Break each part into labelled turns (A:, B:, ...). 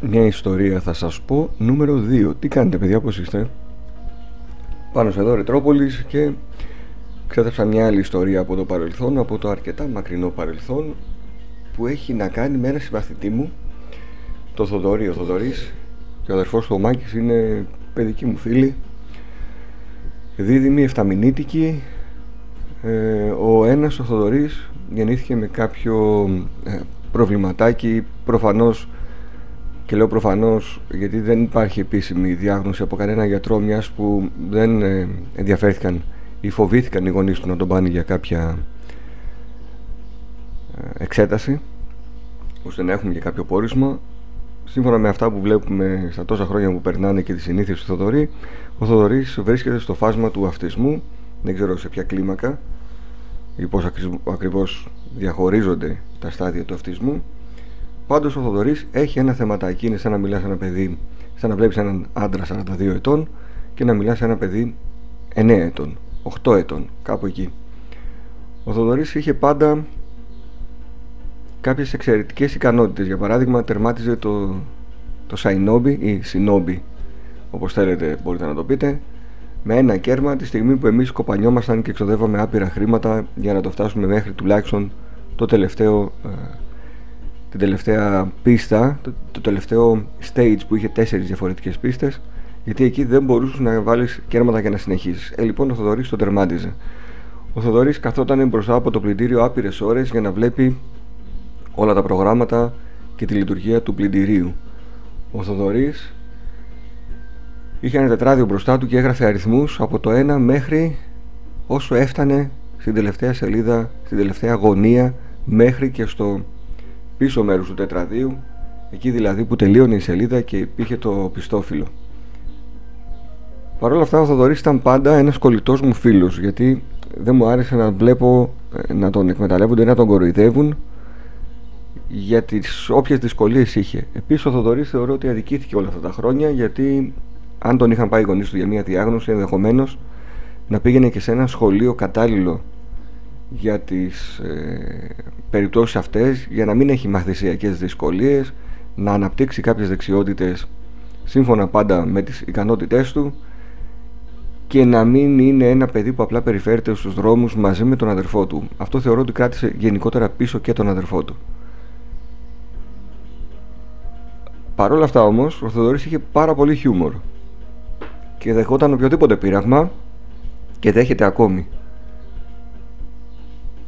A: Μια ιστορία θα σας πω Νούμερο 2 Τι κάνετε παιδιά πως είστε; Πάνω σε εδώ Ρετρόπολης Και ξέθεψα μια άλλη ιστορία από το παρελθόν Από το αρκετά μακρινό παρελθόν Που έχει να κάνει με ένα συμπαθητή μου Το Θοδωρή Ο Θοδωρής. Και ο αδερφός του ο Μάκης είναι παιδική μου φίλη Δίδυμη εφταμινίτικη ε, Ο ένας ο Θοδωρής γεννήθηκε με κάποιο ε, προβληματάκι προφανώς και λέω προφανώς γιατί δεν υπάρχει επίσημη διάγνωση από κανένα γιατρό μιας που δεν ε, ενδιαφέρθηκαν ή φοβήθηκαν οι γονείς του να τον πάνε για κάποια ε, εξέταση ώστε να έχουμε και κάποιο πόρισμα. Σύμφωνα με αυτά που βλέπουμε στα τόσα χρόνια που περνάνε και τις συνήθειες του Θοδωρή ο Θοδωρής βρίσκεται στο φάσμα του αυτισμού. Δεν ξέρω σε ποια κλίμακα ή πώς ακριβώς διαχωρίζονται τα στάδια του αυτισμού Πάντως ο Θοδωρής έχει ένα θεματάκι, είναι σαν να μιλάς σε ένα παιδί, σαν να βλέπεις έναν άντρα 42 ετών και να μιλάς σε ένα παιδί 9 ετών, 8 ετών, κάπου εκεί. Ο Θοδωρής είχε πάντα κάποιες εξαιρετικές ικανότητες. Για παράδειγμα, τερμάτιζε το, το Σαϊνόμπι ή Σινόμπι, όπως θέλετε μπορείτε να το πείτε, με ένα κέρμα τη στιγμή που εμείς κοπανιόμασταν και εξοδεύαμε άπειρα χρήματα για να το φτάσουμε μέχρι τουλάχιστον το τελευταίο ε, την τελευταία πίστα, το, το τελευταίο stage που είχε τέσσερις διαφορετικές πίστες γιατί εκεί δεν μπορούσες να βάλεις κέρματα για να συνεχίσεις. Ε, λοιπόν ο Θοδωρής το τερμάτιζε. Ο Θοδωρής καθόταν μπροστά από το πλυντήριο άπειρες ώρες για να βλέπει όλα τα προγράμματα και τη λειτουργία του πλυντηρίου. Ο Θοδωρής είχε ένα τετράδιο μπροστά του και έγραφε αριθμούς από το 1 μέχρι όσο έφτανε στην τελευταία σελίδα, στην τελευταία γωνία μέχρι και στο πίσω μέρους του τετραδίου εκεί δηλαδή που τελείωνε η σελίδα και υπήρχε το πιστόφυλλο Παρ' όλα αυτά ο Θοδωρής ήταν πάντα ένας κολλητός μου φίλος γιατί δεν μου άρεσε να βλέπω ε, να τον εκμεταλλεύονται να τον κοροϊδεύουν για τις όποιες δυσκολίες είχε. Επίσης ο Θοδωρής θεωρώ ότι αδικήθηκε όλα αυτά τα χρόνια γιατί αν τον είχαν πάει οι γονείς του για μια διάγνωση ενδεχομένως να πήγαινε και σε ένα σχολείο κατάλληλο για τις ε, περιπτώσεις αυτές για να μην έχει μαθησιακές δυσκολίες να αναπτύξει κάποιες δεξιότητες σύμφωνα πάντα με τις ικανότητές του και να μην είναι ένα παιδί που απλά περιφέρεται στους δρόμους μαζί με τον αδερφό του. Αυτό θεωρώ ότι κράτησε γενικότερα πίσω και τον αδερφό του. Παρ' όλα αυτά όμως, ο Θεοδωρής είχε πάρα πολύ χιούμορ και δεχόταν οποιοδήποτε πείραγμα και δέχεται ακόμη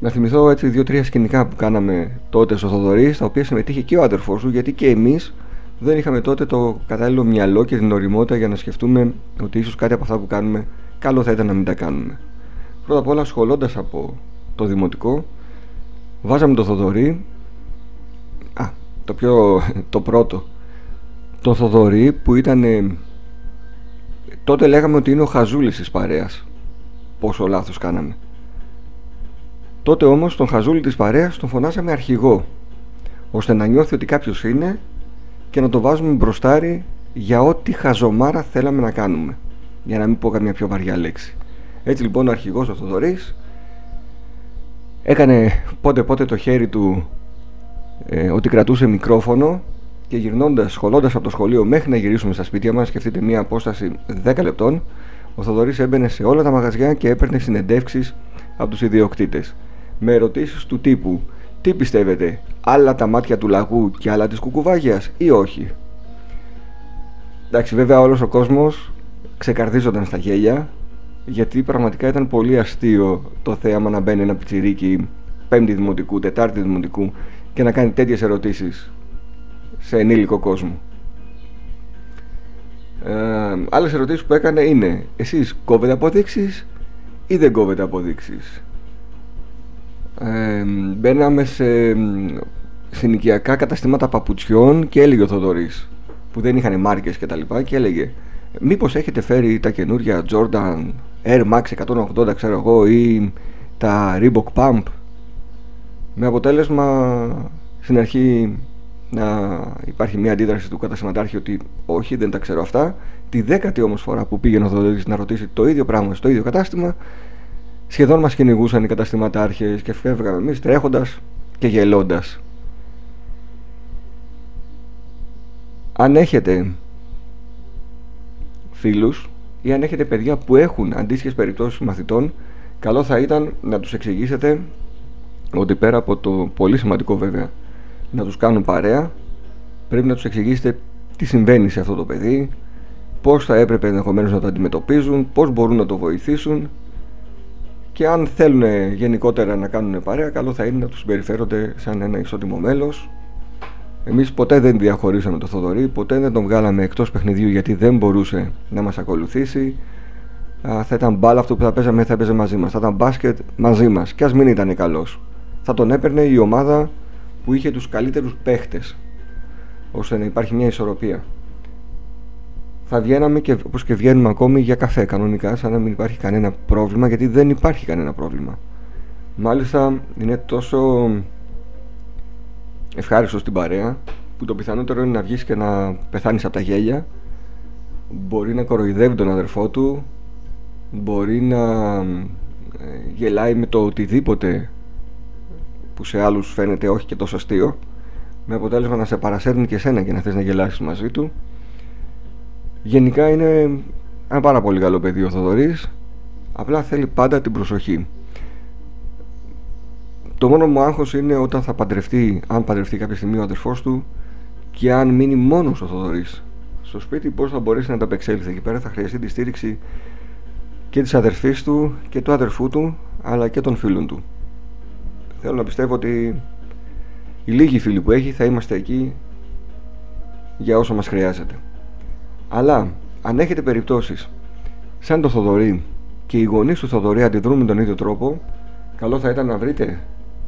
A: να θυμηθώ έτσι δύο-τρία σκηνικά που κάναμε τότε στο Θοδωρή, στα οποία συμμετείχε και ο άδερφό του, γιατί και εμείς δεν είχαμε τότε το κατάλληλο μυαλό και την οριμότητα για να σκεφτούμε ότι ίσως κάτι από αυτά που κάνουμε καλό θα ήταν να μην τα κάνουμε. Πρώτα απ' όλα, ασχολώντας από το δημοτικό, βάζαμε το Θοδωρή. Α, το πιο. το πρώτο. Το Θοδωρή που ήταν. τότε λέγαμε ότι είναι ο χαζούλης της παρέας. Πόσο λάθος κάναμε. Τότε όμως τον χαζούλη της παρέας τον φωνάσαμε αρχηγό ώστε να νιώθει ότι κάποιος είναι και να το βάζουμε μπροστάρι για ό,τι χαζομάρα θέλαμε να κάνουμε. Για να μην πω καμιά πιο βαριά λέξη. Έτσι λοιπόν ο αρχηγός ο Θοδωρής έκανε πότε πότε το χέρι του ε, ότι κρατούσε μικρόφωνο και γυρνώντας, σχολώντας από το σχολείο μέχρι να γυρίσουμε στα σπίτια μας σκεφτείτε μια απόσταση 10 λεπτών ο Θοδωρής έμπαινε σε όλα τα μαγαζιά και έπαιρνε συνεντεύξεις από τους ιδιοκτήτες με ερωτήσεις του τύπου «Τι πιστεύετε, άλλα τα μάτια του λαγού και άλλα της κουκουβάγιας ή όχι» Εντάξει βέβαια όλος ο κόσμος ξεκαρδίζονταν στα γέλια γιατί πραγματικά ήταν πολύ αστείο το θέαμα να μπαίνει ένα πιτσιρίκι πέμπτη δημοτικού, τετάρτη δημοτικού και να κάνει τέτοιες ερωτήσεις σε ενήλικο κόσμο. Ε, άλλες ερωτήσεις που έκανε είναι εσείς κόβετε αποδείξεις ή δεν κόβετε αποδείξεις; Ε, μπαίναμε σε συνοικιακά καταστήματα παπουτσιών και έλεγε ο Θοδωρής που δεν είχαν μάρκες και τα λοιπά και έλεγε μήπως έχετε φέρει τα καινούρια Jordan Air Max 180 ξέρω εγώ ή τα Reebok Pump με αποτέλεσμα στην αρχή να υπάρχει μια αντίδραση του καταστηματάρχη ότι όχι δεν τα ξέρω αυτά τη δέκατη όμως φορά που πήγαινε ο Θοδωρής να ρωτήσει το ίδιο πράγμα στο ίδιο κατάστημα Σχεδόν μας κυνηγούσαν οι καταστηματάρχες και φεύγαμε εμείς τρέχοντας και γελώντας. αν έχετε φίλους ή αν έχετε παιδιά που έχουν αντίστοιχες περιπτώσεις μαθητών καλό θα ήταν να τους εξηγήσετε ότι πέρα από το πολύ σημαντικό βέβαια να τους κάνουν παρέα πρέπει να τους εξηγήσετε τι συμβαίνει σε αυτό το παιδί πώς θα έπρεπε ενδεχομένως να το αντιμετωπίζουν πώς μπορούν να το βοηθήσουν και αν θέλουν γενικότερα να κάνουν παρέα καλό θα είναι να τους συμπεριφέρονται σαν ένα ισότιμο μέλος εμείς ποτέ δεν διαχωρίσαμε το Θοδωρή, ποτέ δεν τον βγάλαμε εκτός παιχνιδιού γιατί δεν μπορούσε να μας ακολουθήσει. Α, θα ήταν μπάλα αυτό που θα παίζαμε, θα έπαιζε μαζί μας. Θα ήταν μπάσκετ μαζί μας και ας μην ήταν καλός. Θα τον έπαιρνε η ομάδα που είχε τους καλύτερους παίχτες ώστε να υπάρχει μια ισορροπία. Θα βγαίναμε και όπως και βγαίνουμε ακόμη για καφέ κανονικά σαν να μην υπάρχει κανένα πρόβλημα γιατί δεν υπάρχει κανένα πρόβλημα. Μάλιστα είναι τόσο ευχάριστος στην παρέα που το πιθανότερο είναι να βγεις και να πεθάνεις από τα γέλια μπορεί να κοροϊδεύει τον αδερφό του μπορεί να ε, γελάει με το οτιδήποτε που σε άλλους φαίνεται όχι και τόσο αστείο με αποτέλεσμα να σε παρασέρνει και σένα και να θες να γελάσεις μαζί του γενικά είναι ένα πάρα πολύ καλό παιδί ο Θοδωρής. Απλά θέλει πάντα την προσοχή. Το μόνο μου άγχος είναι όταν θα παντρευτεί, αν παντρευτεί κάποια στιγμή ο αδερφός του και αν μείνει μόνος ο Θοδωρής. Στο σπίτι πώς θα μπορέσει να ανταπεξέλθει εκεί πέρα θα χρειαστεί τη στήριξη και της αδερφής του και του αδερφού του αλλά και των φίλων του. Θέλω να πιστεύω ότι οι λίγοι φίλοι που έχει θα είμαστε εκεί για όσο μας χρειάζεται αλλά αν έχετε περιπτώσεις σαν το Θοδωρή και οι γονείς του Θοδωρή αντιδρούν με τον ίδιο τρόπο καλό θα ήταν να βρείτε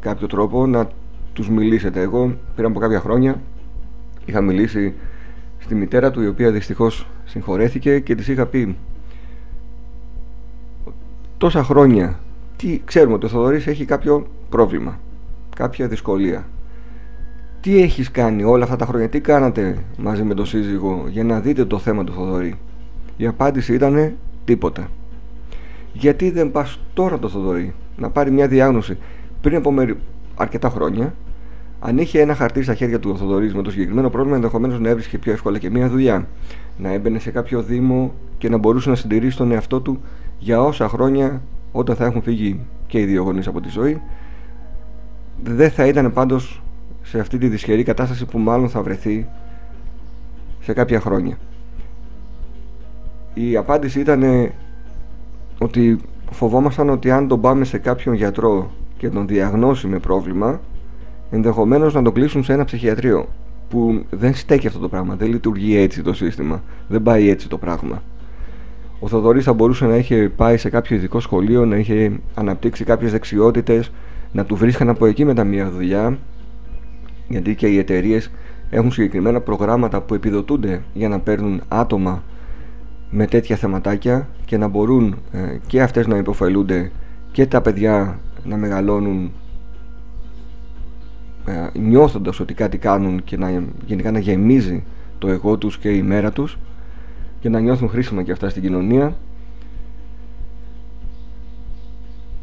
A: κάποιο τρόπο να τους μιλήσετε. Εγώ πριν από κάποια χρόνια είχα μιλήσει στη μητέρα του η οποία δυστυχώς συγχωρέθηκε και της είχα πει τόσα χρόνια τι ξέρουμε ότι ο Θοδωρής έχει κάποιο πρόβλημα κάποια δυσκολία τι έχεις κάνει όλα αυτά τα χρόνια τι κάνατε μαζί με τον σύζυγο για να δείτε το θέμα του Θοδωρή; Η απάντηση ήταν τίποτα γιατί δεν πας τώρα το Θοδωρή να πάρει μια διάγνωση πριν από αρκετά χρόνια, αν είχε ένα χαρτί στα χέρια του Θοδωρής με το συγκεκριμένο πρόβλημα, ενδεχομένως να έβρισκε πιο εύκολα και μια δουλειά. Να έμπαινε σε κάποιο Δήμο και να μπορούσε να συντηρήσει τον εαυτό του για όσα χρόνια όταν θα έχουν φύγει και οι δύο γονείς από τη ζωή. Δεν θα ήταν πάντως σε αυτή τη δυσχερή κατάσταση που μάλλον θα βρεθεί σε κάποια χρόνια. Η απάντηση ήταν ότι φοβόμασταν ότι αν τον πάμε σε κάποιον γιατρό και τον διαγνώσει με πρόβλημα, ενδεχομένως να τον κλείσουν σε ένα ψυχιατρίο. Που δεν στέκει αυτό το πράγμα, δεν λειτουργεί έτσι το σύστημα, δεν πάει έτσι το πράγμα. Ο Θοδωρής θα μπορούσε να είχε πάει σε κάποιο ειδικό σχολείο, να είχε αναπτύξει κάποιες δεξιότητες, να του βρίσκαν από εκεί μετά μια δουλειά, γιατί και οι εταιρείες έχουν συγκεκριμένα προγράμματα που επιδοτούνται για να παίρνουν άτομα με τέτοια θεματάκια και να μπορούν ε, και αυτές να υποφελούνται και τα παιδιά να μεγαλώνουν ε, νιώθοντας ότι κάτι κάνουν και να, γενικά να γεμίζει το εγώ τους και η μέρα τους και να νιώθουν χρήσιμα και αυτά στην κοινωνία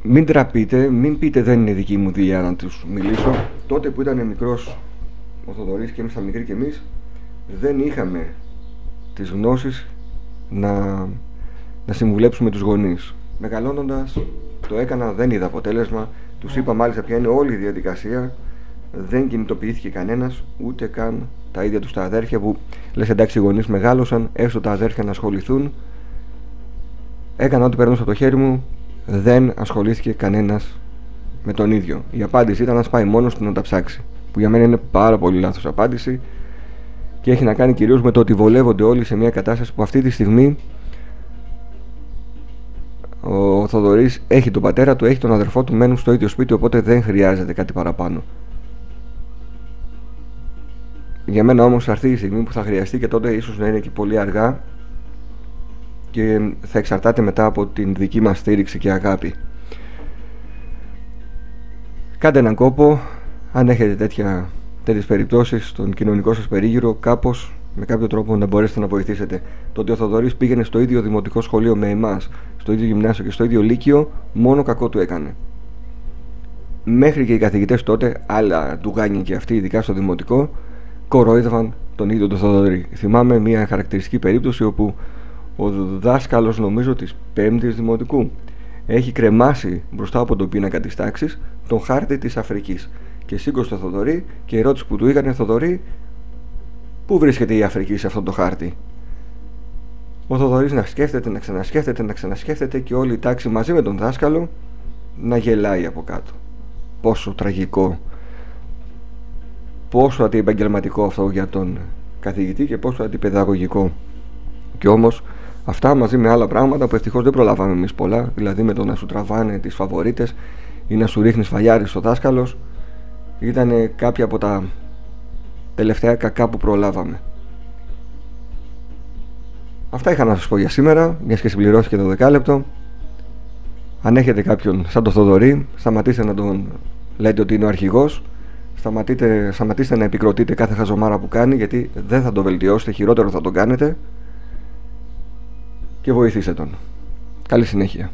A: μην τραπείτε, μην πείτε δεν είναι δική μου δουλειά να τους μιλήσω τότε που ήταν μικρός ο Θοδωρής και ήμασταν μικροί και εμείς δεν είχαμε τις γνώσεις να, να συμβουλέψουμε τους γονείς μεγαλώνοντας το έκανα, δεν είδα αποτέλεσμα. Τους είπα μάλιστα ποια είναι όλη η διαδικασία. Δεν κινητοποιήθηκε κανένας, ούτε καν τα ίδια τους τα αδέρφια που λες εντάξει οι γονείς μεγάλωσαν, έστω τα αδέρφια να ασχοληθούν. Έκανα ό,τι περνούσα από το χέρι μου, δεν ασχολήθηκε κανένας με τον ίδιο. Η απάντηση ήταν να πάει μόνος του να τα ψάξει. Που για μένα είναι πάρα πολύ λάθος απάντηση και έχει να κάνει κυρίως με το ότι βολεύονται όλοι σε μια κατάσταση που αυτή τη στιγμή ο Θοδωρής έχει τον πατέρα του, έχει τον αδερφό του, μένουν στο ίδιο σπίτι, οπότε δεν χρειάζεται κάτι παραπάνω. Για μένα όμως θα έρθει η στιγμή που θα χρειαστεί και τότε ίσως να είναι και πολύ αργά και θα εξαρτάται μετά από την δική μας στήριξη και αγάπη. Κάντε έναν κόπο, αν έχετε τέτοια, τέτοιες περιπτώσεις στον κοινωνικό σας περίγυρο, κάπως με κάποιο τρόπο να μπορέσετε να βοηθήσετε. Το ότι ο Θοδωρής πήγαινε στο ίδιο δημοτικό σχολείο με εμάς, στο ίδιο γυμνάσιο και στο ίδιο λύκειο, μόνο κακό του έκανε. Μέχρι και οι καθηγητές τότε, άλλα του γάνι και αυτοί, ειδικά στο δημοτικό, κορόιδευαν τον ίδιο τον Θοδωρή. Θυμάμαι μια χαρακτηριστική περίπτωση όπου ο δάσκαλος, νομίζω, της 5η Δημοτικού έχει κρεμάσει μπροστά από τον πίνακα της τάξης τον χάρτη της Αφρικής. Και σήκωσε το Θοδωρή και η ερώτηση που του έκανε Θοδωρή, πού βρίσκεται η Αφρική σε αυτό το χάρτη; Ο Θοδωρής να σκέφτεται, να ξανασκέφτεται, να ξανασκέφτεται και όλη η τάξη μαζί με τον δάσκαλο να γελάει από κάτω. Πόσο τραγικό, πόσο αντιεπαγγελματικό αυτό για τον καθηγητή και πόσο αντιπαιδαγωγικό. Και όμως αυτά μαζί με άλλα πράγματα που ευτυχώς δεν προλάβαμε εμείς πολλά, δηλαδή με το να σου τραβάνε τις φαβορίτες ή να σου ρίχνεις φαλιάρι στο δάσκαλος, ήταν κάποια από τα τελευταία κακά που προλάβαμε. Αυτά είχα να σας πω για σήμερα, μιας και συμπληρώθηκε το δεκάλεπτο. Αν κάποιον σαν το Θοδωρή, σταματήστε να τον λέτε ότι είναι ο αρχηγός. Σταματήστε, σταματήστε να επικροτείτε κάθε χαζομάρα που κάνει, γιατί δεν θα το βελτιώσετε, χειρότερο θα τον κάνετε. Και βοηθήστε τον. Καλή συνέχεια.